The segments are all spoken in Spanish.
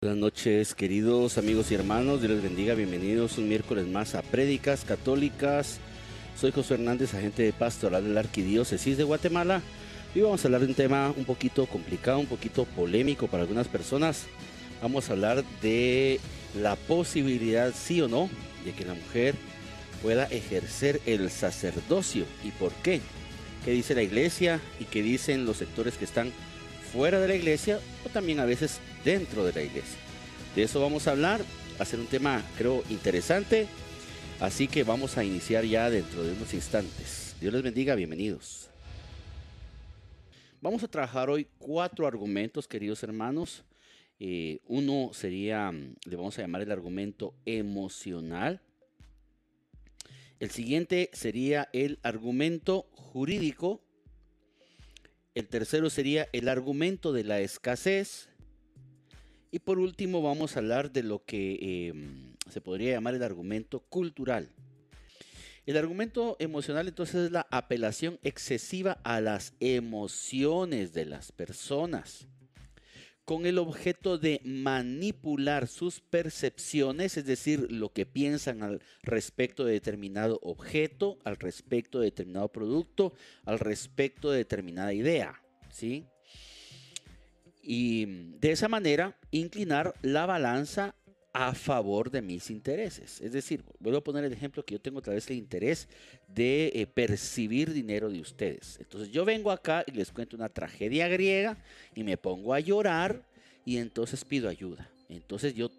Buenas noches, queridos amigos y hermanos. Dios les bendiga. Bienvenidos un miércoles más a Prédicas Católicas. Soy José Hernández, agente de pastoral de la Arquidiócesis de Guatemala. Y vamos a hablar de un tema un poquito complicado, un poquito polémico para algunas personas. Vamos a hablar de la posibilidad, sí o no, de que la mujer pueda ejercer el sacerdocio. ¿Y por qué? ¿Qué dice la iglesia y qué dicen los sectores que están fuera de la iglesia o también a veces dentro de la iglesia. De eso vamos a hablar, va a ser un tema creo interesante, así que vamos a iniciar ya dentro de unos instantes. Dios les bendiga, bienvenidos. Vamos a trabajar hoy cuatro argumentos, queridos hermanos. Eh, uno sería, le vamos a llamar el argumento emocional. El siguiente sería el argumento jurídico. El tercero sería el argumento de la escasez. Y por último vamos a hablar de lo que em, se podría llamar el argumento cultural. El argumento emocional entonces es la apelación excesiva a las emociones de las personas con el objeto de manipular sus percepciones, es decir, lo que piensan al respecto de determinado objeto, al respecto de determinado producto, al respecto de determinada idea, ¿sí? Y de esa manera inclinar la balanza a favor de mis intereses. Es decir, vuelvo a poner el ejemplo que yo tengo a través del interés de eh, percibir dinero de ustedes. Entonces yo vengo acá y les cuento una tragedia griega y me pongo a llorar y entonces pido ayuda. Entonces yo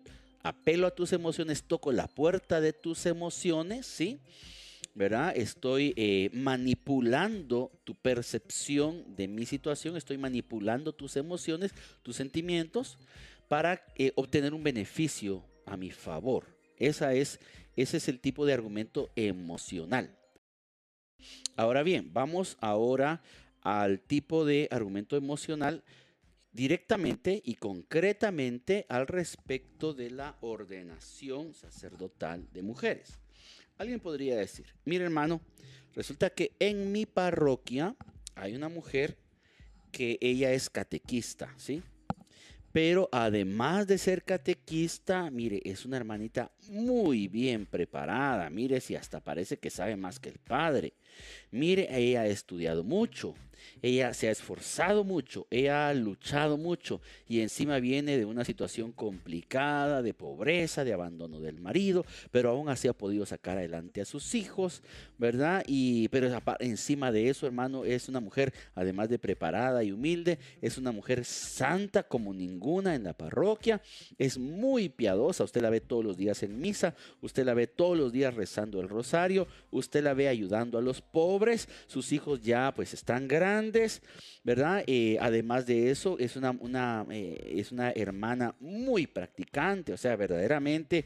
apelo a tus emociones, toco la puerta de tus emociones, ¿sí? ¿Verdad? Estoy eh, manipulando tu percepción de mi situación, estoy manipulando tus emociones, tus sentimientos para eh, obtener un beneficio a mi favor. Esa es, ese es el tipo de argumento emocional. Ahora bien, vamos ahora al tipo de argumento emocional directamente y concretamente al respecto de la ordenación sacerdotal de mujeres. Alguien podría decir, mire hermano, resulta que en mi parroquia hay una mujer que ella es catequista, ¿sí? Pero además de ser catequista, mire, es una hermanita muy bien preparada. Mire, si hasta parece que sabe más que el padre. Mire, ella ha estudiado mucho, ella se ha esforzado mucho, ella ha luchado mucho y encima viene de una situación complicada, de pobreza, de abandono del marido, pero aún así ha podido sacar adelante a sus hijos, ¿verdad? Y pero encima de eso, hermano, es una mujer además de preparada y humilde, es una mujer santa como ninguna en la parroquia, es muy piadosa, usted la ve todos los días en misa, usted la ve todos los días rezando el rosario, usted la ve ayudando a los pobres, sus hijos ya pues están grandes, ¿verdad? Eh, además de eso, es una eh, es una hermana muy practicante, o sea, verdaderamente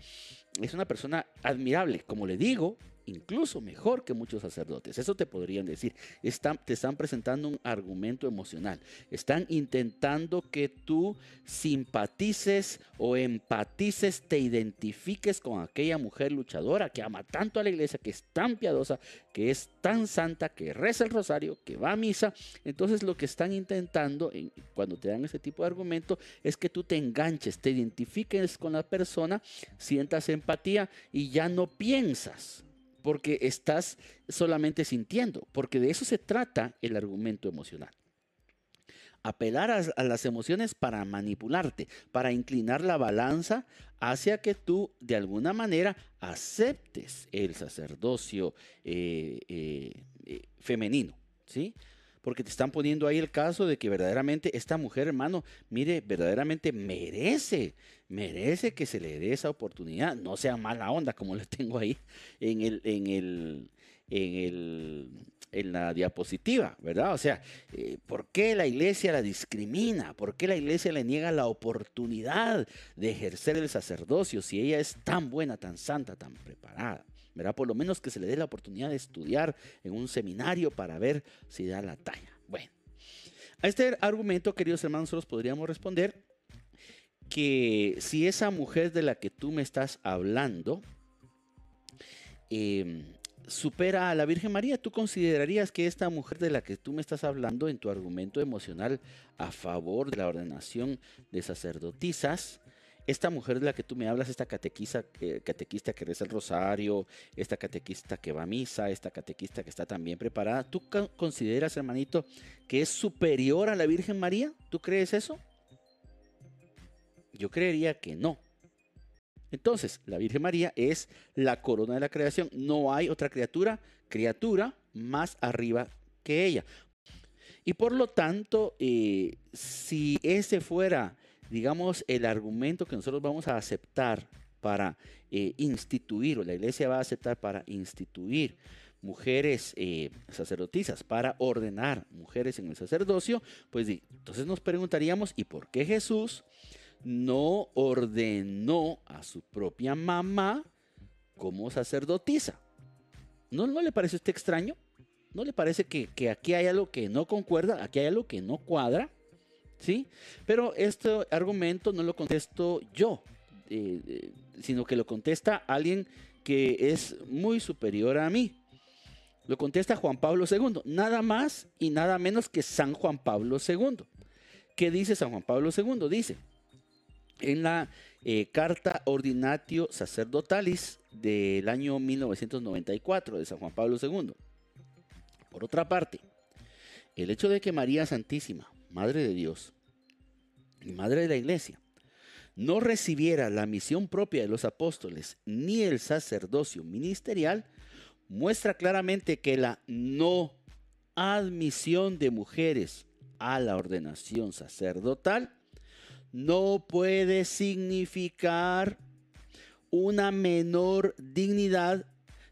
es una persona admirable, como le digo, incluso mejor que muchos sacerdotes. Eso te podrían decir. Están, te están presentando un argumento emocional. Están intentando que tú simpatices o empatices, te identifiques con aquella mujer luchadora que ama tanto a la iglesia, que es tan piadosa, que es tan santa, que reza el rosario, que va a misa. Entonces lo que están intentando cuando te dan ese tipo de argumento es que tú te enganches, te identifiques con la persona, sientas empatía y ya no piensas porque estás solamente sintiendo, porque de eso se trata el argumento emocional. Apelar a, las emociones para manipularte, para inclinar la balanza hacia que tú de alguna manera aceptes el sacerdocio eh, eh, eh, femenino, ¿sí? Porque te están poniendo ahí el caso de que verdaderamente esta mujer, hermano, mire, verdaderamente merece, merece que se le dé esa oportunidad, no sea mala onda como le tengo ahí en el, en el, en el, en la diapositiva, ¿verdad? O sea, eh, ¿por qué la iglesia la discrimina? ¿Por qué la iglesia le niega la oportunidad de ejercer el sacerdocio si ella es tan buena, tan santa, tan preparada? ¿Verdad? Por lo menos que se le dé la oportunidad de estudiar en un seminario para ver si da la talla. Bueno, a este argumento, queridos hermanos, nosotros podríamos responder que si esa mujer de la que tú me estás hablando em, supera a la Virgen María, ¿tú considerarías que esta mujer de la que tú me estás hablando en tu argumento emocional a favor de la ordenación de sacerdotisas esta mujer de la que tú me hablas, esta catequista, eh, catequista que reza el rosario, esta catequista que va a misa, esta catequista que está también preparada, ¿tú consideras, hermanito, que es superior a la Virgen María? ¿Tú crees eso? Yo creería que no. Entonces, la Virgen María es la corona de la creación. No hay otra criatura, criatura más arriba que ella. Y por lo tanto, eh, si ese fuera, digamos, el argumento que nosotros vamos a aceptar para eh, instituir, o la iglesia va a aceptar para instituir mujeres eh, sacerdotisas, para ordenar mujeres en el sacerdocio, pues entonces nos preguntaríamos, ¿y por qué Jesús no ordenó a su propia mamá como sacerdotisa? ¿No, no le parece a usted extraño? ¿No le parece que, aquí hay algo que no concuerda, aquí hay algo que no cuadra? ¿Sí? Pero este argumento no lo contesto yo, eh, eh, sino que lo contesta alguien que es muy superior a mí. Lo contesta Juan Pablo II, nada más y nada menos que San Juan Pablo II. ¿Qué dice San Juan Pablo II? Dice, en la eh, Carta Ordinatio Sacerdotalis del año 1994 de San Juan Pablo II. Por otra parte, el hecho de que María Santísima, Madre de Dios y Madre de la Iglesia, no recibiera la misión propia de los apóstoles ni el sacerdocio ministerial, muestra claramente que la no admisión de mujeres a la ordenación sacerdotal no puede significar una menor dignidad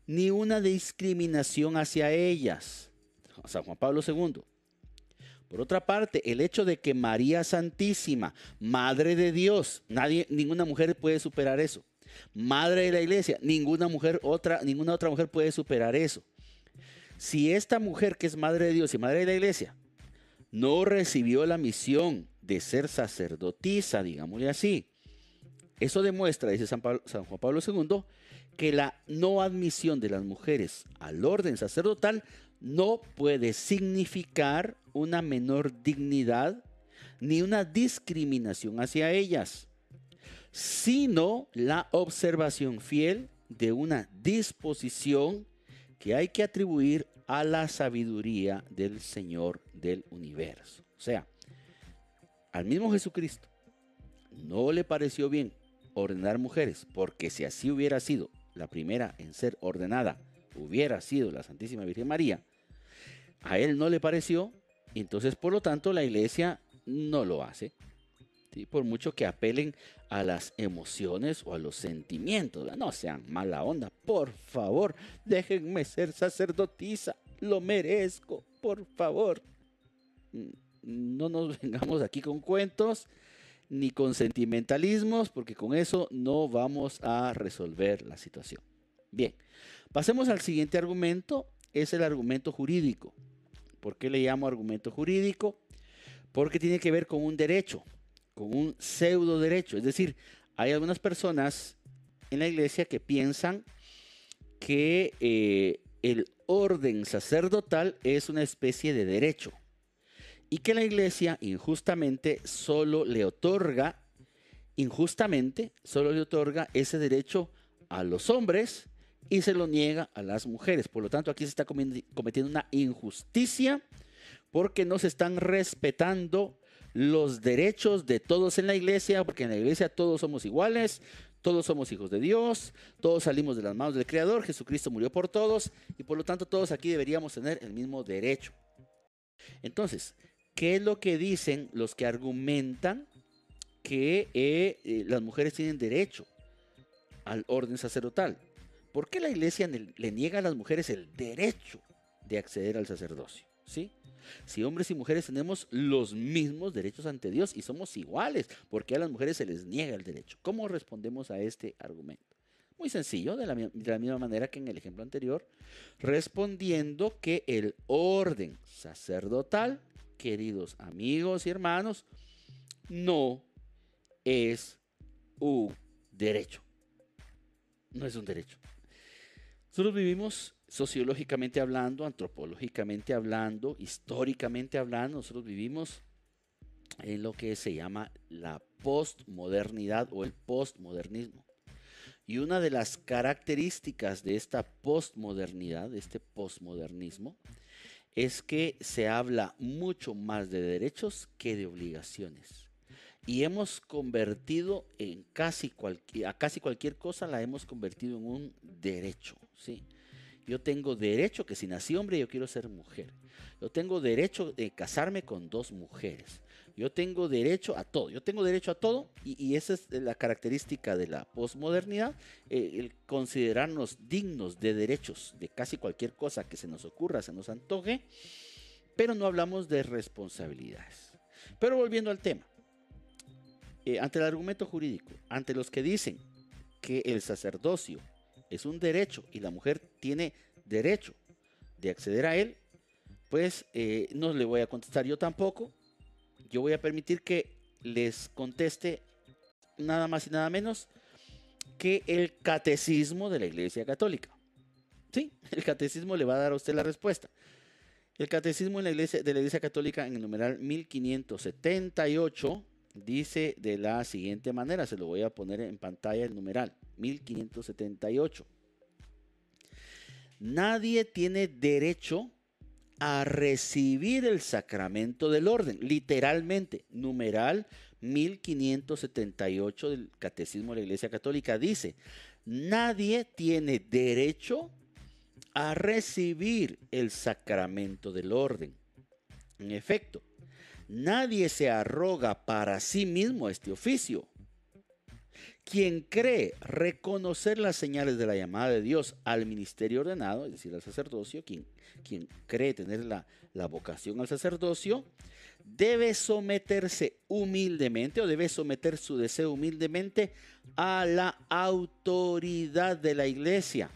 ni una discriminación hacia ellas. San Juan Pablo II. Por otra parte, el hecho de que María Santísima, Madre de Dios, nadie, ninguna mujer puede superar eso. Madre de la Iglesia, ninguna mujer otra, ninguna otra mujer puede superar eso. Si esta mujer que es Madre de Dios y Madre de la Iglesia no recibió la misión de ser sacerdotisa, digámosle así, eso demuestra, dice San, San Juan Pablo II, que la no admisión de las mujeres al orden sacerdotal no puede significar una menor dignidad ni una discriminación hacia ellas, sino la observación fiel de una disposición que hay que atribuir a la sabiduría del Señor del universo. O sea, al mismo Jesucristo no le pareció bien ordenar mujeres, porque si así hubiera sido la primera en ser ordenada, hubiera sido la Santísima Virgen María, a él no le pareció, entonces por lo tanto la iglesia no lo hace. Por mucho que apelen a las emociones o a los sentimientos, no sean mala onda, por favor, déjenme ser sacerdotisa, lo merezco, por favor. Mm, no nos vengamos aquí con cuentos ni con sentimentalismos, porque con eso no vamos a resolver la situación. Bien, pasemos al siguiente argumento, es el argumento jurídico. ¿Por qué le llamo argumento jurídico? Porque tiene que ver con un derecho, con un pseudo derecho. Es decir, hay algunas personas en la iglesia que piensan que eh, el orden sacerdotal es una especie de derecho y que la iglesia injustamente solo le otorga, injustamente solo le otorga ese derecho a los hombres y se lo niega a las mujeres. Por lo tanto, aquí se está cometiendo una injusticia porque no se están respetando los derechos de todos en la iglesia, porque en la iglesia todos somos iguales, todos somos hijos de Dios, todos salimos de las manos del Creador, Jesucristo murió por todos y por lo tanto todos aquí deberíamos tener el mismo derecho. Entonces, ¿qué es lo que dicen los que argumentan que eh, las mujeres tienen derecho al orden sacerdotal? ¿Por qué la iglesia le niega a las mujeres el derecho de acceder al sacerdocio? ¿Sí? Si hombres y mujeres tenemos los mismos derechos ante Dios y somos iguales, ¿por qué a las mujeres se les niega el derecho? ¿Cómo respondemos a este argumento? Muy sencillo, de la, de la misma manera que en el ejemplo anterior, respondiendo que el orden sacerdotal, queridos amigos y hermanos, no es un derecho. No es un derecho. Nosotros vivimos sociológicamente hablando, antropológicamente hablando, históricamente hablando, nosotros vivimos en lo que se llama la postmodernidad o el postmodernismo. Y una de las características de esta postmodernidad, de este postmodernismo, es que se habla mucho más de derechos que de obligaciones. Y hemos convertido en casi cualquier, a casi cualquier cosa la hemos convertido en un derecho, ¿sí? Yo tengo derecho que si nací hombre yo quiero ser mujer. Yo tengo derecho de casarme con dos mujeres. Yo tengo derecho a todo. Yo tengo derecho a todo y, esa es la característica de la posmodernidad, eh, el considerarnos dignos de derechos de casi cualquier cosa que se nos ocurra, se nos antoje, pero no hablamos de responsabilidades. Pero volviendo al tema, eh, ante el argumento jurídico, ante los que dicen que el sacerdocio es un derecho y la mujer tiene derecho de acceder a él, pues eh, no le voy a contestar yo tampoco. Yo voy a permitir que les conteste nada más y nada menos que el catecismo de la Iglesia Católica. Sí, el catecismo le va a dar a usted la respuesta. El catecismo la Iglesia, de la Iglesia Católica en el numeral 1578 dice de la siguiente manera, se lo voy a poner en pantalla el numeral 1578. Nadie tiene derecho a recibir el sacramento del orden, literalmente, numeral 1578 del Catecismo de la Iglesia Católica dice, nadie tiene derecho a recibir el sacramento del orden. En efecto, Nadie se arroga para sí mismo este oficio. Quien cree reconocer las señales de la llamada de Dios al ministerio ordenado, es decir, al sacerdocio, quien, quien cree tener la, la vocación al sacerdocio, debe someterse humildemente o debe someter su deseo humildemente a la autoridad de la iglesia,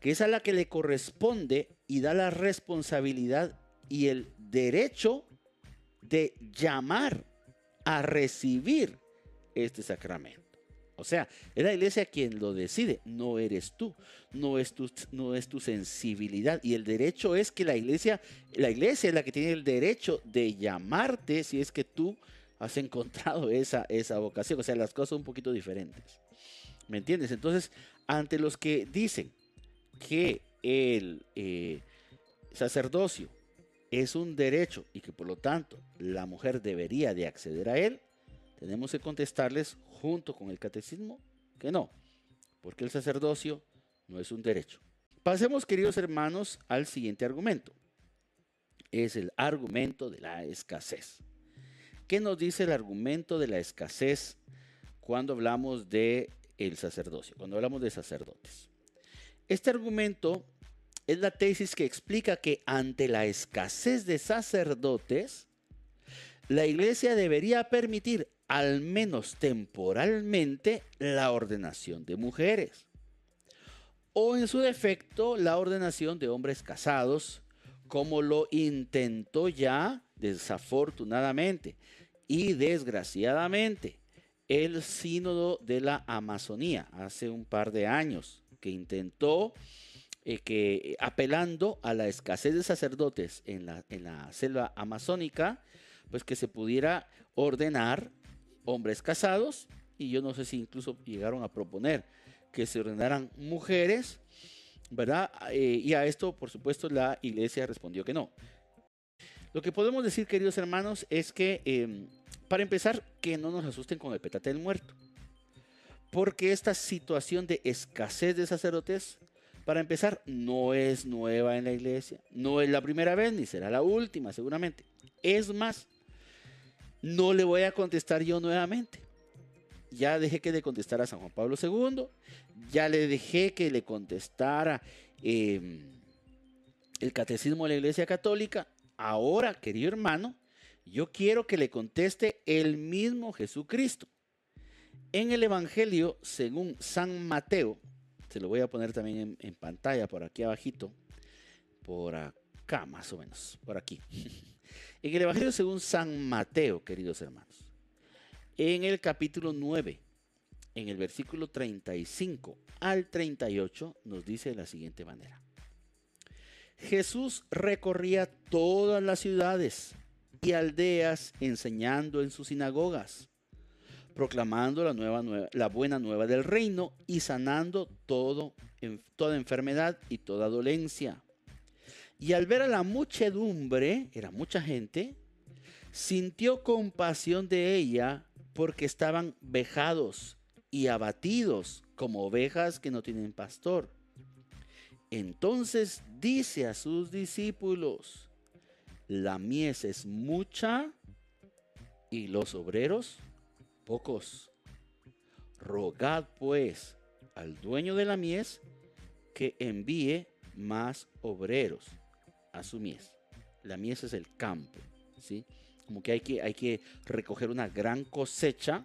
que es a la que le corresponde y da la responsabilidad y el derecho de llamar a recibir este sacramento. O sea, es la iglesia quien lo decide, no eres tú, no es tu, no es tu sensibilidad. Y el derecho es que la iglesia, la iglesia es la que tiene el derecho de llamarte si es que tú has encontrado esa, esa vocación. O sea, las cosas son un poquito diferentes. ¿Me entiendes? Entonces, ante los que dicen que el eh, sacerdocio es un derecho y que por lo tanto la mujer debería de acceder a él, tenemos que contestarles junto con el catecismo que no, porque el sacerdocio no es un derecho. Pasemos, queridos hermanos, al siguiente argumento. Es el argumento de la escasez. ¿Qué nos dice el argumento de la escasez cuando hablamos de el sacerdocio, cuando hablamos de sacerdotes? Este argumento es la tesis que explica que ante la escasez de sacerdotes, la iglesia debería permitir, al menos temporalmente, la ordenación de mujeres. O en su defecto, la ordenación de hombres casados, como lo intentó ya desafortunadamente y desgraciadamente el sínodo de la Amazonía hace un par de años, que intentó eh, que apelando a la escasez de sacerdotes en la, en la selva amazónica, pues que se pudiera ordenar hombres casados y yo no sé si incluso llegaron a proponer que se ordenaran mujeres, ¿verdad? Eh, y a esto, por supuesto, la iglesia respondió que no. Lo que podemos decir, queridos hermanos, es que, em, para empezar, que no nos asusten con el petate del muerto. Porque esta situación de escasez de sacerdotes para empezar, no es nueva en la iglesia, no es la primera vez ni será la última seguramente. Es más, no le voy a contestar yo nuevamente. Ya dejé que le contestara San Juan Pablo II, ya le dejé que le contestara em, el catecismo de la iglesia católica. Ahora, querido hermano, yo quiero que le conteste el mismo Jesucristo. En el Evangelio, según San Mateo, se lo voy a poner también en, pantalla por aquí abajito. Por acá más o menos. Por aquí. en el Evangelio según San Mateo, queridos hermanos. En el capítulo 9, en el versículo 35 al 38, nos dice de la siguiente manera. Jesús recorría todas las ciudades y aldeas enseñando en sus sinagogas, proclamando la, nueva, buena nueva del reino y sanando todo, toda enfermedad y toda dolencia. Y al ver a la muchedumbre, era mucha gente, sintió compasión de ella porque estaban vejados y abatidos como ovejas que no tienen pastor. Entonces dice a sus discípulos, la mies es mucha y los obreros pocos. Rogad pues al dueño de la mies que envíe más obreros a su mies. La mies es el campo, ¿sí? Como que hay que, hay que recoger una gran cosecha.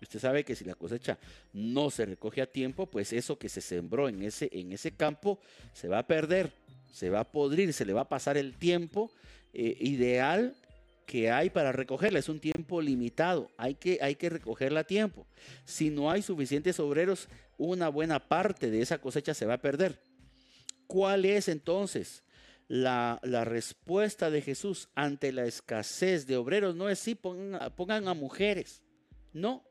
Usted sabe que si la cosecha no se recoge a tiempo, pues eso que se sembró en ese, en ese campo se va a perder, se va a podrir, se le va a pasar el tiempo eh, ideal que hay para recogerla. Es un tiempo limitado. Hay que, hay que recogerla a tiempo. Si no hay suficientes obreros, una buena parte de esa cosecha se va a perder. ¿Cuál es entonces la, respuesta de Jesús ante la escasez de obreros? No es si pongan, pongan a mujeres. No.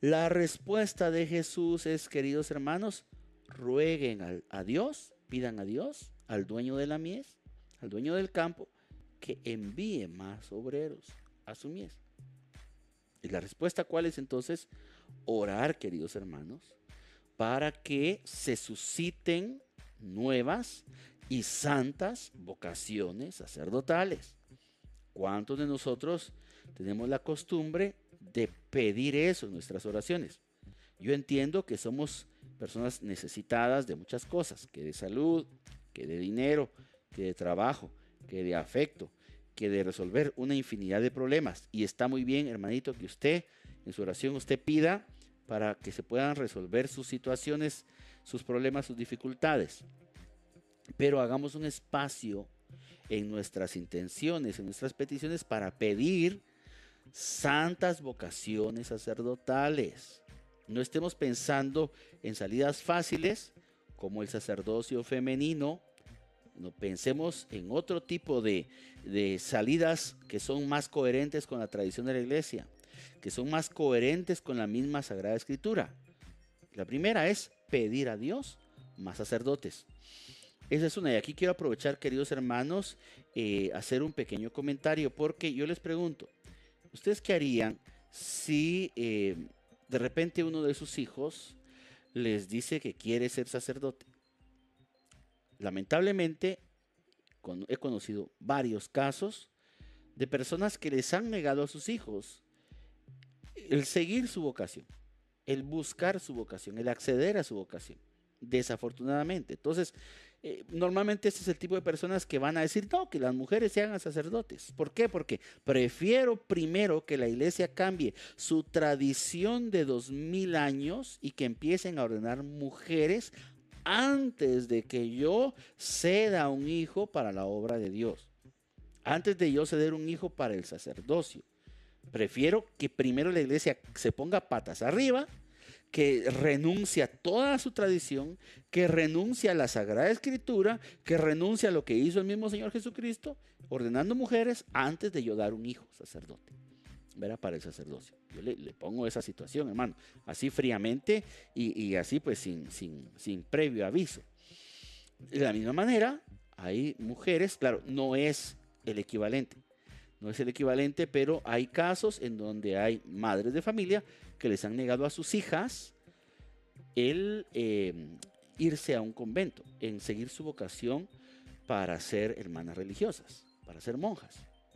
La respuesta de Jesús es, queridos hermanos, rueguen a Dios, pidan a Dios, al dueño de la mies, al dueño del campo, que envíe más obreros a su mies. Y la respuesta cuál es entonces? Orar, queridos hermanos, para que se susciten nuevas y santas vocaciones sacerdotales. ¿Cuántos de nosotros tenemos la costumbre de pedir eso en nuestras oraciones? Yo entiendo que somos personas necesitadas de muchas cosas, que de salud, que de dinero, que de trabajo, que de afecto, que de resolver una infinidad de problemas. Y está muy bien, hermanito, que usted en su oración usted pida para que se puedan resolver sus situaciones, sus problemas, sus dificultades. Pero hagamos un espacio en nuestras intenciones, en nuestras peticiones para pedir santas vocaciones sacerdotales. No estemos pensando en salidas fáciles como el sacerdocio femenino no pensemos en otro tipo de, salidas que son más coherentes con la tradición de la iglesia, que son más coherentes con la misma Sagrada Escritura. La primera es pedir a Dios más sacerdotes. Esa es una. Y aquí quiero aprovechar, queridos hermanos, eh, hacer un pequeño comentario, porque yo les pregunto, ¿ustedes qué harían si eh, de repente uno de sus hijos les dice que quiere ser sacerdote? lamentablemente he conocido varios casos de personas que les han negado a sus hijos el seguir su vocación, el buscar su vocación, el acceder a su vocación, desafortunadamente. Entonces, eh, normalmente este es el tipo de personas que van a decir, no, que las mujeres se hagan sacerdotes. ¿Por qué? Porque prefiero primero que la iglesia cambie su tradición de dos mil años y que empiecen a ordenar mujeres antes de que yo ceda un hijo para la obra de Dios. Antes de yo ceder un hijo para el sacerdocio. Prefiero que primero la iglesia se ponga patas arriba, que renuncie a toda su tradición, que renuncie a la Sagrada Escritura, que renuncie a lo que hizo el mismo Señor Jesucristo, ordenando mujeres antes de yo dar un hijo sacerdote. Verá para el sacerdocio. Yo le, pongo esa situación, hermano, así fríamente y, así pues sin, sin, sin previo aviso. De la misma manera, hay mujeres, claro, no es el equivalente, no es el equivalente, pero hay casos en donde hay madres de familia que les han negado a sus hijas el em, irse a un convento, en seguir su vocación para ser hermanas religiosas, para ser monjas.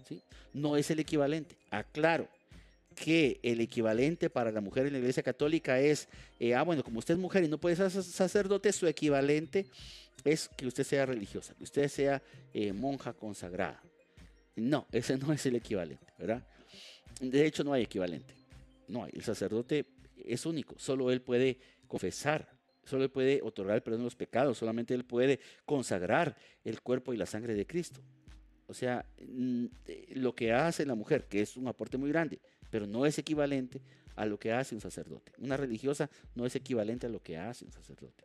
¿sí? No es el equivalente. Aclaro que el equivalente para la mujer en la iglesia católica es, eh, ah, bueno, como usted es mujer y no puede ser sacerdote, su equivalente es que usted sea religiosa, que usted sea eh, monja consagrada. No, ese no es el equivalente, ¿verdad? De hecho, no hay equivalente. No. El sacerdote es único. Solo él puede confesar, solo él puede otorgar el perdón de los pecados, solamente él puede consagrar el cuerpo y la sangre de Cristo. O sea, lo que hace la mujer, que es un aporte muy grande, pero no es equivalente a lo que hace un sacerdote. Una religiosa no es equivalente a lo que hace un sacerdote.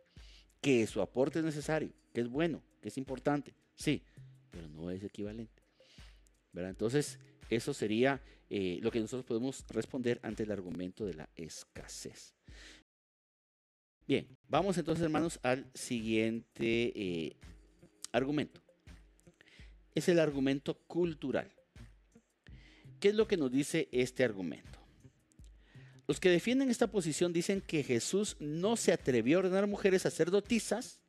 Que su aporte es necesario, que es bueno, que es importante, sí, pero no es equivalente. ¿verdad? Entonces, Eso sería eh, lo que nosotros podemos responder ante el argumento de la escasez. Bien, vamos entonces hermanos al siguiente eh, argumento. Es el argumento cultural. ¿Qué es lo que nos dice este argumento? Los que defienden esta posición dicen que Jesús no se atrevió a ordenar mujeres sacerdotisas,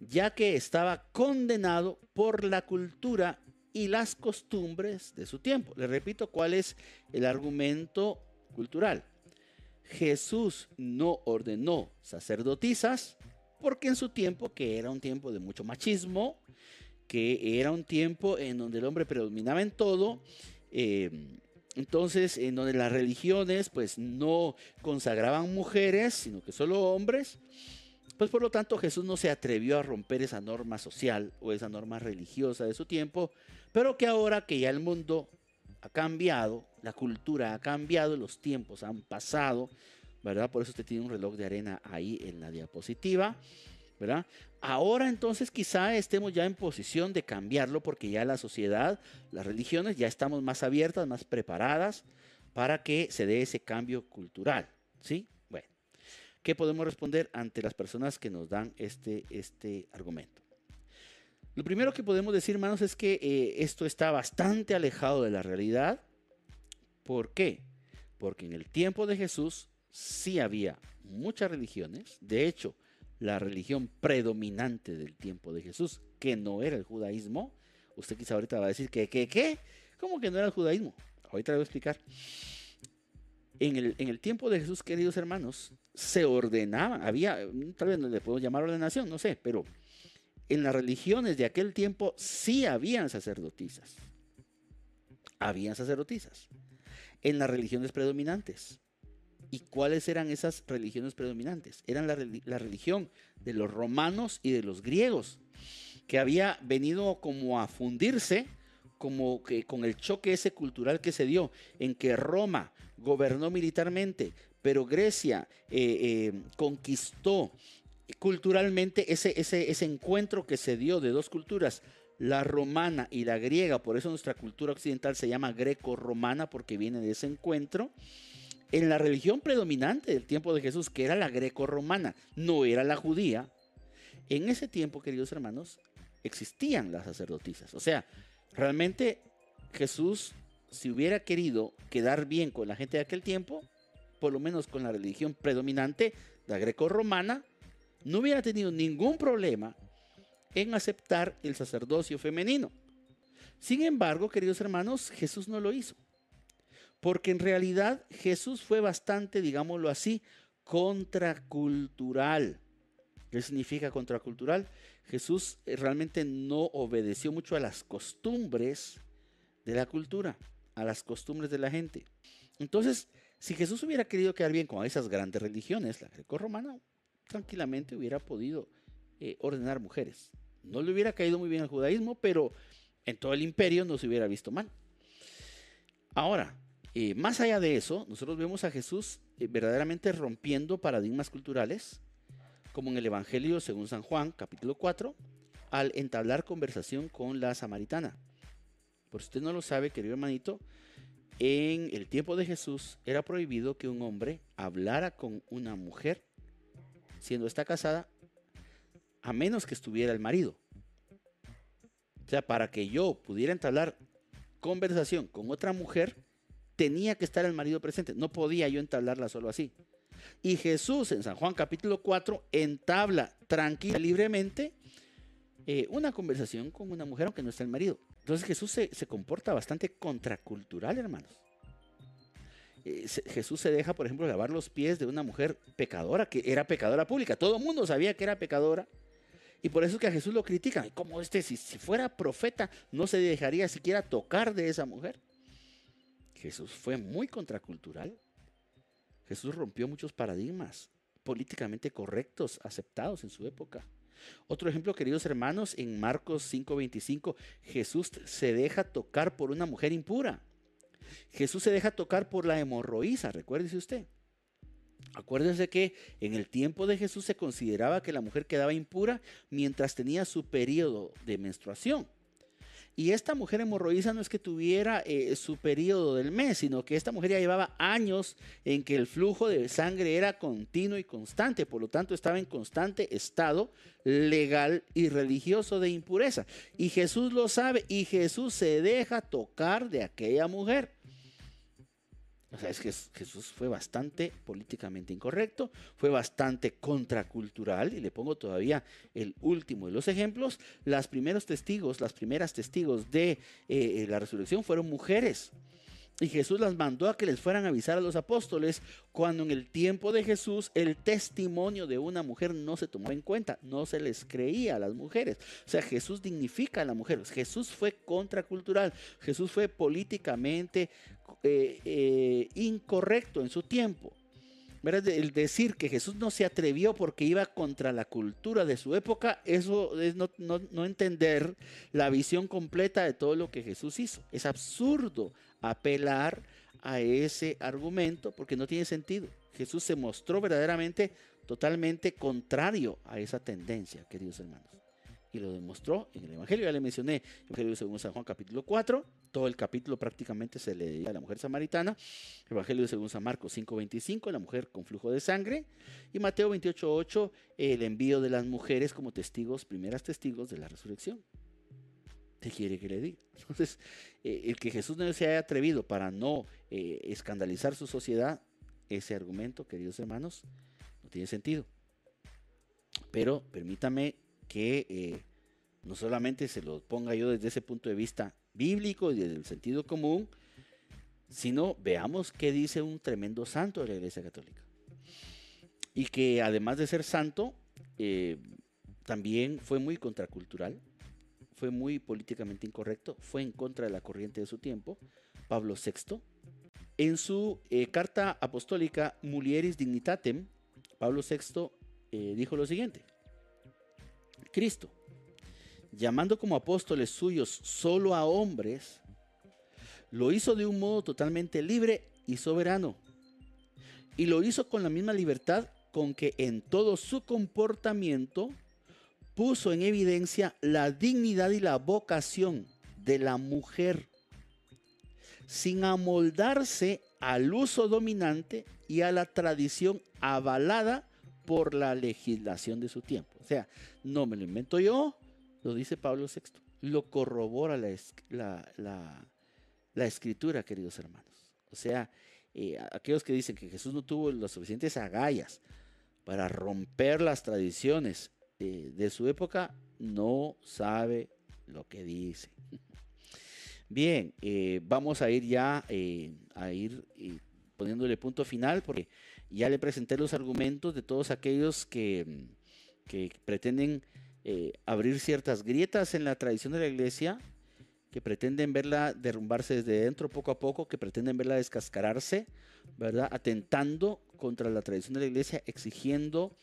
ya que estaba condenado por la cultura y las costumbres de su tiempo. Le repito cuál es el argumento cultural. Jesús no ordenó sacerdotisas porque en su tiempo, que era un tiempo de mucho machismo, que era un tiempo en donde el hombre predominaba en todo, eh, entonces, en donde las religiones pues no consagraban mujeres, sino que solo hombres, pues por lo tanto Jesús no se atrevió a romper esa norma social o esa norma religiosa de su tiempo, pero que ahora que ya el mundo ha cambiado, la cultura ha cambiado, los tiempos han pasado, ¿verdad? Por eso usted tiene un reloj de arena ahí en la diapositiva. Ahora entonces quizá estemos ya en posición de cambiarlo porque ya la sociedad, las religiones ya estamos más abiertas, más preparadas para que se dé ese cambio cultural, ¿sí? ¿Qué podemos responder ante las personas que nos dan este, este argumento? Lo primero que podemos decir, hermanos, es que eh, esto está bastante alejado de la realidad. ¿Por qué? Porque en el tiempo de Jesús sí había muchas religiones. De hecho, la religión predominante del tiempo de Jesús, que no era el judaísmo. Usted quizá ahorita va a decir que, ¿qué, qué? ¿Cómo que no era el judaísmo? Ahorita le voy a explicar. En el, en el tiempo de Jesús, queridos hermanos, se ordenaba, había, tal vez no le podemos llamar ordenación, no sé, pero en las religiones de aquel tiempo sí habían sacerdotisas. Habían sacerdotisas. En las religiones predominantes. ¿Y cuáles eran esas religiones predominantes? Eran la, religión de los romanos y de los griegos, que había venido como a fundirse como que con el choque ese cultural que se dio, en que Roma gobernó militarmente, pero Grecia eh, eh, conquistó culturalmente ese, ese, ese encuentro que se dio de dos culturas, la romana y la griega, por eso nuestra cultura occidental se llama greco-romana porque viene de ese encuentro en la religión predominante del tiempo de Jesús, que era la greco-romana, no era la judía, en ese tiempo, queridos hermanos, existían las sacerdotisas. O sea, realmente Jesús, si hubiera querido quedar bien con la gente de aquel tiempo, por lo menos con la religión predominante, la greco-romana, no hubiera tenido ningún problema en aceptar el sacerdocio femenino. Sin embargo, queridos hermanos, Jesús no lo hizo. Porque en realidad Jesús fue bastante, digámoslo así, contracultural. ¿Qué significa contracultural? Jesús eh, realmente no obedeció mucho a las costumbres de la cultura, a las costumbres de la gente. Entonces, si Jesús hubiera querido quedar bien con esas grandes religiones, la greco-romana, tranquilamente hubiera podido eh, ordenar mujeres. No le hubiera caído muy bien al judaísmo, pero en todo el imperio no se hubiera visto mal. Ahora, eh, más allá de eso, nosotros vemos a Jesús verdaderamente rompiendo paradigmas culturales, como en el Evangelio según San Juan, capítulo 4, al entablar conversación con la samaritana. Por si usted no lo sabe, querido hermanito, en el tiempo de Jesús era prohibido que un hombre hablara con una mujer, siendo esta casada, a menos que estuviera el marido. O sea, para que yo pudiera entablar conversación con otra mujer, tenía que estar el marido presente. No podía yo entablarla solo así. Y Jesús en San Juan capítulo 4 entabla tranquila, libremente, eh, una conversación con una mujer aunque no está el marido. Entonces Jesús se, comporta bastante contracultural, hermanos. Eh, Jesús se deja, por ejemplo, lavar los pies de una mujer pecadora, que era pecadora pública. Todo el mundo sabía que era pecadora. Y por eso es que a Jesús lo critican. Como este, si, si fuera profeta, no se dejaría siquiera tocar de esa mujer. Jesús fue muy contracultural. Jesús rompió muchos paradigmas políticamente correctos, aceptados en su época. Otro ejemplo, queridos hermanos, en Marcos 5:25, Jesús se deja tocar por una mujer impura. Jesús se deja tocar por la hemorroísa, recuérdese usted. Acuérdense que en el tiempo de Jesús se consideraba que la mujer quedaba impura mientras tenía su periodo de menstruación. Y esta mujer hemorroísa no es que tuviera eh, su periodo del mes, sino que esta mujer ya llevaba años en que el flujo de sangre era continuo y constante, por lo tanto estaba en constante estado legal y religioso de impureza. Y Jesús lo sabe y Jesús se deja tocar de aquella mujer. O sea, es que Jesús fue bastante políticamente incorrecto, fue bastante contracultural, y le pongo todavía el último de los ejemplos. Las primeros testigos, las primeras testigos de eh, la resurrección fueron mujeres. Y Jesús las mandó a que les fueran a avisar a los apóstoles cuando en el tiempo de Jesús el testimonio de una mujer no se tomó en cuenta, no se les creía a las mujeres. O sea, Jesús dignifica a las mujeres. Jesús fue contracultural, Jesús fue políticamente eh, eh, incorrecto en su tiempo. El decir que Jesús no se atrevió porque iba contra la cultura de su época, eso es no, no, entender la visión completa de todo lo que Jesús hizo. Es absurdo apelar a ese argumento porque no tiene sentido. Jesús se mostró verdaderamente totalmente contrario a esa tendencia, queridos hermanos. Y lo demostró en el Evangelio, ya le mencioné, el Evangelio según San Juan capítulo 4, todo el capítulo prácticamente se le dedica a la mujer samaritana. Evangelio según San Marcos 5.25, la mujer con flujo de sangre. Y Mateo 28.8, el envío de las mujeres como testigos, primeras testigos de la resurrección. ¿Qué quiere que le diga? Entonces, eh, el que Jesús no se haya atrevido para no eh, escandalizar su sociedad, ese argumento, queridos hermanos, no tiene sentido. Pero permítame que eh, no solamente se lo ponga yo desde ese punto de vista bíblico y desde el sentido común, sino veamos qué dice un tremendo santo de la Iglesia Católica. Y que además de ser santo, también fue muy contracultural, fue muy políticamente incorrecto, fue en contra de la corriente de su tiempo, Pablo VI. En su eh, carta apostólica Mulieris Dignitatem, Pablo VI eh, dijo lo siguiente, Cristo, llamando como apóstoles suyos solo a hombres, lo hizo de un modo totalmente libre y soberano, y lo hizo con la misma libertad con que en todo su comportamiento puso en evidencia la dignidad y la vocación de la mujer, sin amoldarse al uso dominante y a la tradición avalada por la legislación de su tiempo. O sea, no me lo invento yo, lo dice Pablo VI, lo corrobora la, la, escritura, queridos hermanos. O sea, eh, aquellos que dicen que Jesús no tuvo las suficientes agallas para romper las tradiciones de, su época no sabe lo que dice. Bien, eh, vamos a ir ya eh, a ir eh, poniéndole punto final porque ya le presenté los argumentos de todos aquellos que, que pretenden abrir ciertas grietas en la tradición de la iglesia, que pretenden verla derrumbarse desde dentro poco a poco, que pretenden verla descascararse, ¿verdad? Atentando contra la tradición de la iglesia, exigiendo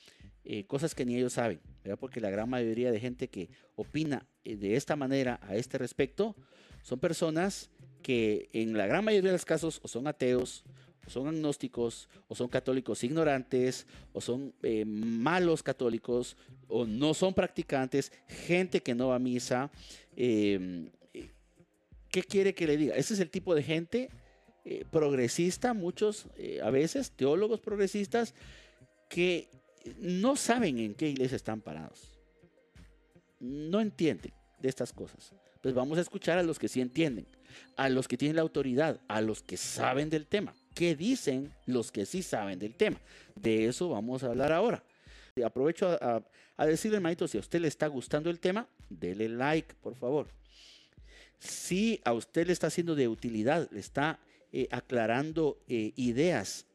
eh, cosas que ni ellos saben, porque la gran mayoría de gente que opina eh, de esta manera a este respecto son personas que en la gran mayoría de los casos o son ateos, o son agnósticos, o son católicos ignorantes, o son eh, malos católicos, o no son practicantes, gente que no va a misa. Em, ¿Qué quiere que le diga? Ese es el tipo de gente progresista, muchos a veces, teólogos progresistas, que no saben en qué iglesia están parados. No entienden de estas cosas. Pues vamos a escuchar a los que sí entienden, a los que tienen la autoridad, a los que saben del tema. ¿Qué dicen los que sí saben del tema? De eso vamos a hablar ahora. Aprovecho a, decirle, hermanito, si a usted le está gustando el tema, dele like, por favor. Si a usted le está haciendo de utilidad, le está eh, aclarando eh, ideas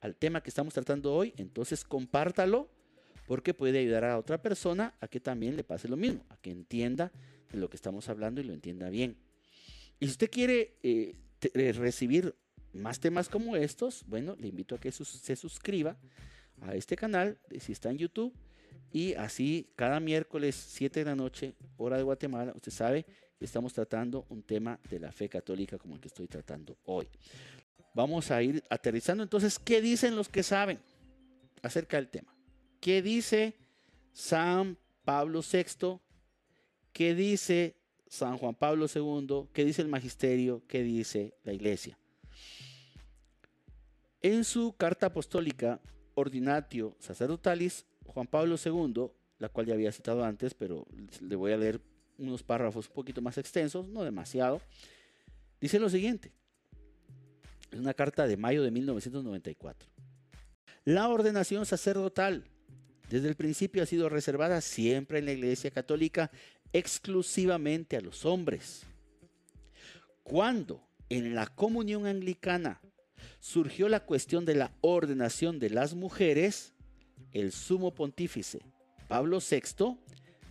al tema que estamos tratando hoy, entonces compártalo porque puede ayudar a otra persona a que también le pase lo mismo, a que entienda de lo que estamos hablando y lo entienda bien. Y si usted quiere eh, recibir más temas como estos, bueno, le invito a que se suscriba a este canal, si está en YouTube, y así cada miércoles 7 de la noche, hora de Guatemala, usted sabe que estamos tratando un tema de la fe católica como el que estoy tratando hoy vamos a ir aterrizando. Entonces, ¿qué dicen los que saben acerca del tema? ¿Qué dice San Pablo VI? ¿Qué dice San Juan Pablo II, qué dice el magisterio, qué dice la iglesia. En su carta apostólica Ordinatio Sacerdotalis, Juan Pablo II, la cual ya había citado antes, pero le voy a leer unos párrafos un poquito más extensos, no demasiado, dice lo siguiente. Es una carta de mayo de 1994. La ordenación sacerdotal desde el principio ha sido reservada siempre en la Iglesia Católica exclusivamente a los hombres. Cuando en la comunión anglicana surgió la cuestión de la ordenación de las mujeres, el sumo pontífice Pablo VI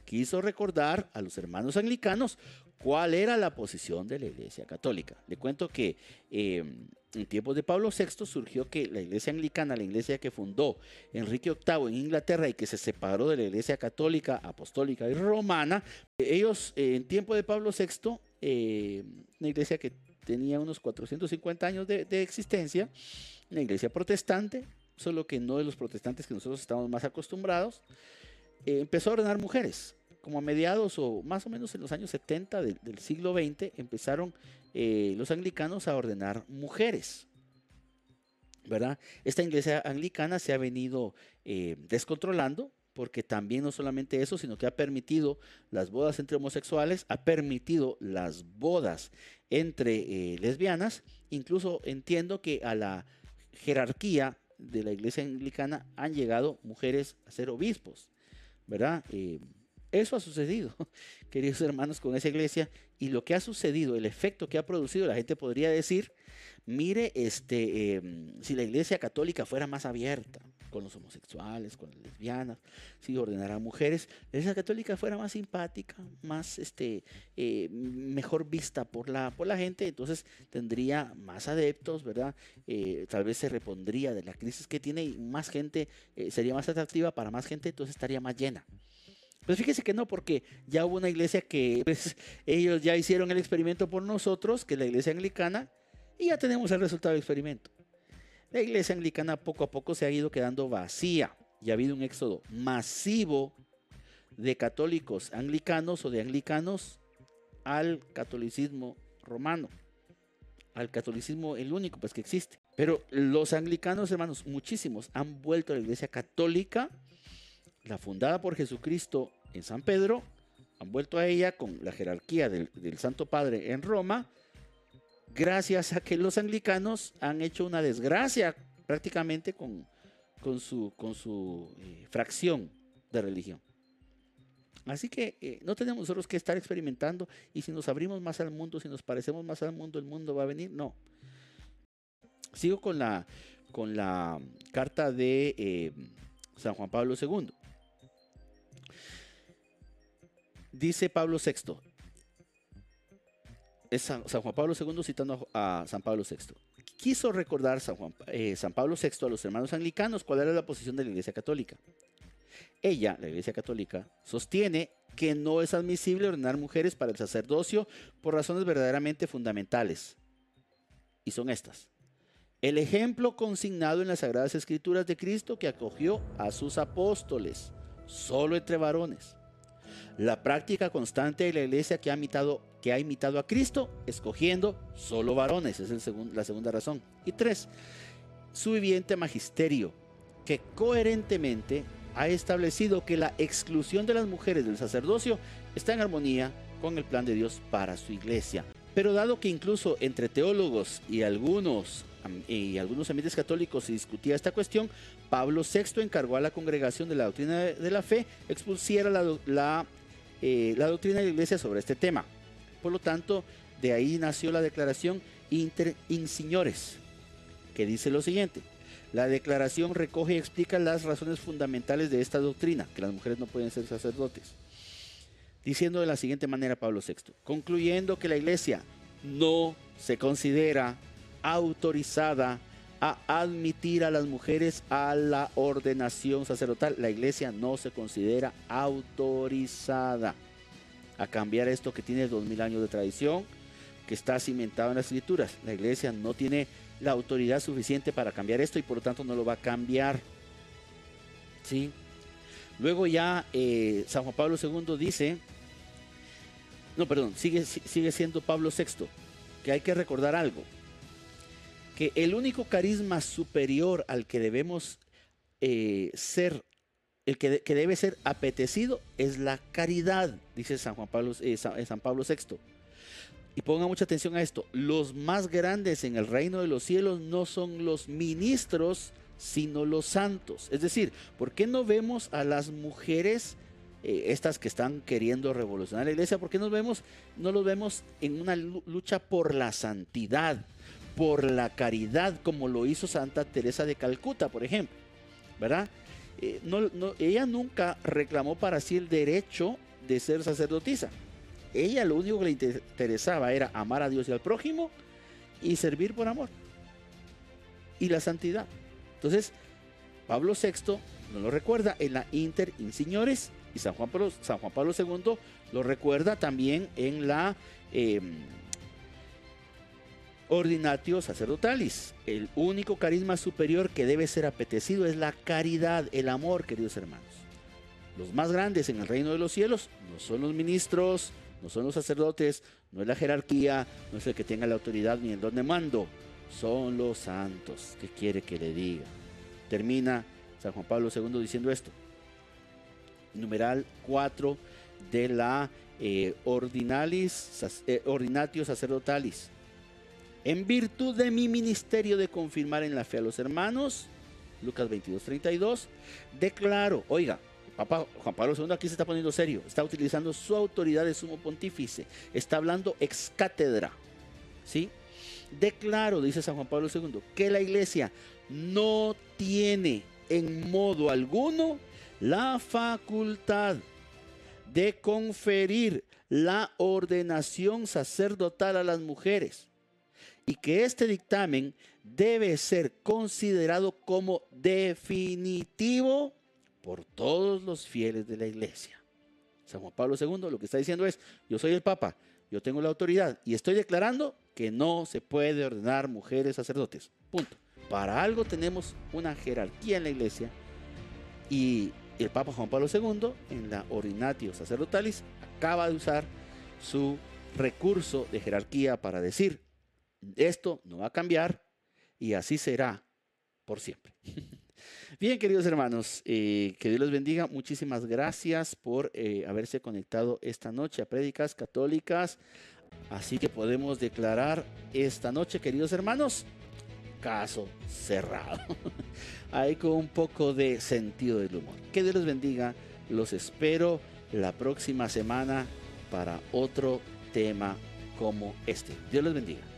quiso recordar a los hermanos anglicanos cuál era la posición de la Iglesia Católica. Le cuento que em, en tiempos de Pablo VI surgió que la Iglesia Anglicana, la iglesia que fundó Enrique VIII en Inglaterra y que se separó de la Iglesia Católica, Apostólica y Romana, ellos en tiempo de Pablo VI, em, una iglesia que tenía unos 450 años de, existencia, una iglesia protestante, solo que no de los protestantes que nosotros estamos más acostumbrados, eh, empezó a ordenar mujeres. Como a mediados o más o menos en los años 70 del, siglo XX empezaron eh, los anglicanos a ordenar mujeres. ¿verdad? Esta iglesia anglicana se ha venido eh, descontrolando porque también no solamente eso, sino que ha permitido las bodas entre homosexuales, ha permitido las bodas entre lesbianas, incluso entiendo que a la jerarquía de la iglesia anglicana han llegado mujeres a ser obispos. ¿verdad? Eh, eso ha sucedido, queridos hermanos, con esa iglesia. Y lo que ha sucedido, el efecto que ha producido, la gente podría decir, mire, este, em, si la iglesia católica fuera más abierta con los homosexuales, con las lesbianas, si ordenara mujeres, la iglesia católica fuera más simpática, más, este, eh, mejor vista por la, por la gente, entonces tendría más adeptos, ¿verdad? Eh, tal vez se repondría de la crisis que tiene y más gente, eh, sería más atractiva para más gente, entonces estaría más llena. Pues fíjese que no, porque ya hubo una iglesia que pues, ellos ya hicieron el experimento por nosotros, que es la iglesia anglicana, y ya tenemos el resultado del experimento. La iglesia anglicana poco a poco se ha ido quedando vacía y ha habido un éxodo masivo de católicos anglicanos o de anglicanos al catolicismo romano. Al catolicismo el único pues que existe. Pero los anglicanos, hermanos, muchísimos han vuelto a la iglesia católica, la fundada por Jesucristo en San Pedro, han vuelto a ella con la jerarquía del, del Santo Padre en Roma, gracias a que los anglicanos han hecho una desgracia prácticamente con, con su, con su eh, fracción de religión. Así que eh, no tenemos nosotros que estar experimentando y si nos abrimos más al mundo, si nos parecemos más al mundo, el mundo va a venir. No. Sigo con la, con la carta de eh, San Juan Pablo II. Dice Pablo VI, es San, Juan Pablo II citando a, San Pablo VI. Quiso recordar San, eh, San Pablo VI a los hermanos anglicanos cuál era la posición de la Iglesia Católica. Ella, la Iglesia Católica, sostiene que no es admisible ordenar mujeres para el sacerdocio por razones verdaderamente fundamentales. Y son estas. El ejemplo consignado en las Sagradas Escrituras de Cristo que acogió a sus apóstoles, solo entre varones la práctica constante de la iglesia que ha imitado, que ha imitado a Cristo, escogiendo solo varones, es el la segunda razón. Y tres, su viviente magisterio, que coherentemente ha establecido que la exclusión de las mujeres del sacerdocio está en armonía con el plan de Dios para su iglesia. Pero dado que incluso entre teólogos y algunos y algunos ambientes católicos se discutía esta cuestión, Pablo VI encargó a la congregación de la doctrina de la fe expusiera la, la eh, la doctrina de la iglesia sobre este tema. Por lo tanto, de ahí nació la declaración Inter Insignores, que dice lo siguiente. La declaración recoge y explica las razones fundamentales de esta doctrina, que las mujeres no pueden ser sacerdotes. Diciendo de la siguiente manera Pablo VI, concluyendo que la iglesia no se considera autorizada a admitir a las mujeres a la ordenación sacerdotal. La iglesia no se considera autorizada a cambiar esto que tiene dos mil años de tradición, que está cimentado en las escrituras. La iglesia no tiene la autoridad suficiente para cambiar esto y por lo tanto no lo va a cambiar. ¿Sí? Luego ya eh, San Juan Pablo II dice no, perdón, sigue, sigue siendo Pablo VI, que hay que recordar algo, que el único carisma superior al que debemos eh, ser, el que, debe ser apetecido es la caridad, dice San, Juan Pablo, eh, eh, San Pablo VI. Y ponga mucha atención a esto, los más grandes en el reino de los cielos no son los ministros, sino los santos. Es decir, ¿por qué no vemos a las mujeres eh, estas que están queriendo revolucionar la iglesia, ¿por qué nos vemos, no los vemos en una lucha por la santidad, por la caridad, como lo hizo Santa Teresa de Calcuta, por ejemplo? ¿Verdad? Eh, ella nunca reclamó para sí el derecho de ser sacerdotisa. Ella lo único que le interesaba era amar a Dios y al prójimo y servir por amor. Y la santidad. Entonces, Pablo VI nos lo recuerda en la Inter Insignores y San Juan Pablo, II lo recuerda también en la eh, Ordinatio Sacerdotalis. El único carisma superior que debe ser apetecido es la caridad, el amor, queridos hermanos. Los más grandes en el reino de los cielos no son los ministros, no son los sacerdotes, no es la jerarquía, no es el que tenga la autoridad ni el don de mando, son los santos. ¿Qué quiere que le diga? Termina San Juan Pablo II diciendo esto numeral 4 de la eh, ordinalis, eh, Ordinatio Sacerdotalis. En virtud de mi ministerio de confirmar en la fe a los hermanos, Lucas 22, 32, declaro, oiga, Papa Juan Pablo II aquí se está poniendo serio, está utilizando su autoridad de sumo pontífice, está hablando ex cátedra, ¿sí? Declaro, dice San Juan Pablo II, que la iglesia no tiene en modo alguno la facultad de conferir la ordenación sacerdotal a las mujeres y que este dictamen debe ser considerado como definitivo por todos los fieles de la iglesia. San Juan Pablo II lo que está diciendo es, yo soy el Papa, yo tengo la autoridad y estoy declarando que no se puede ordenar mujeres sacerdotes. Punto. Para algo tenemos una jerarquía en la iglesia y el Papa Juan Pablo II, en la Ordinatio Sacerdotalis, acaba de usar su recurso de jerarquía para decir, esto no va a cambiar y así será por siempre. Bien, queridos hermanos, eh, que Dios los bendiga. Muchísimas gracias por eh, haberse conectado esta noche a Prédicas Católicas. Así que podemos declarar esta noche, queridos hermanos, caso cerrado. Ahí con un poco de sentido del humor. Que Dios los bendiga. Los espero la próxima semana para otro tema como este. Dios los bendiga.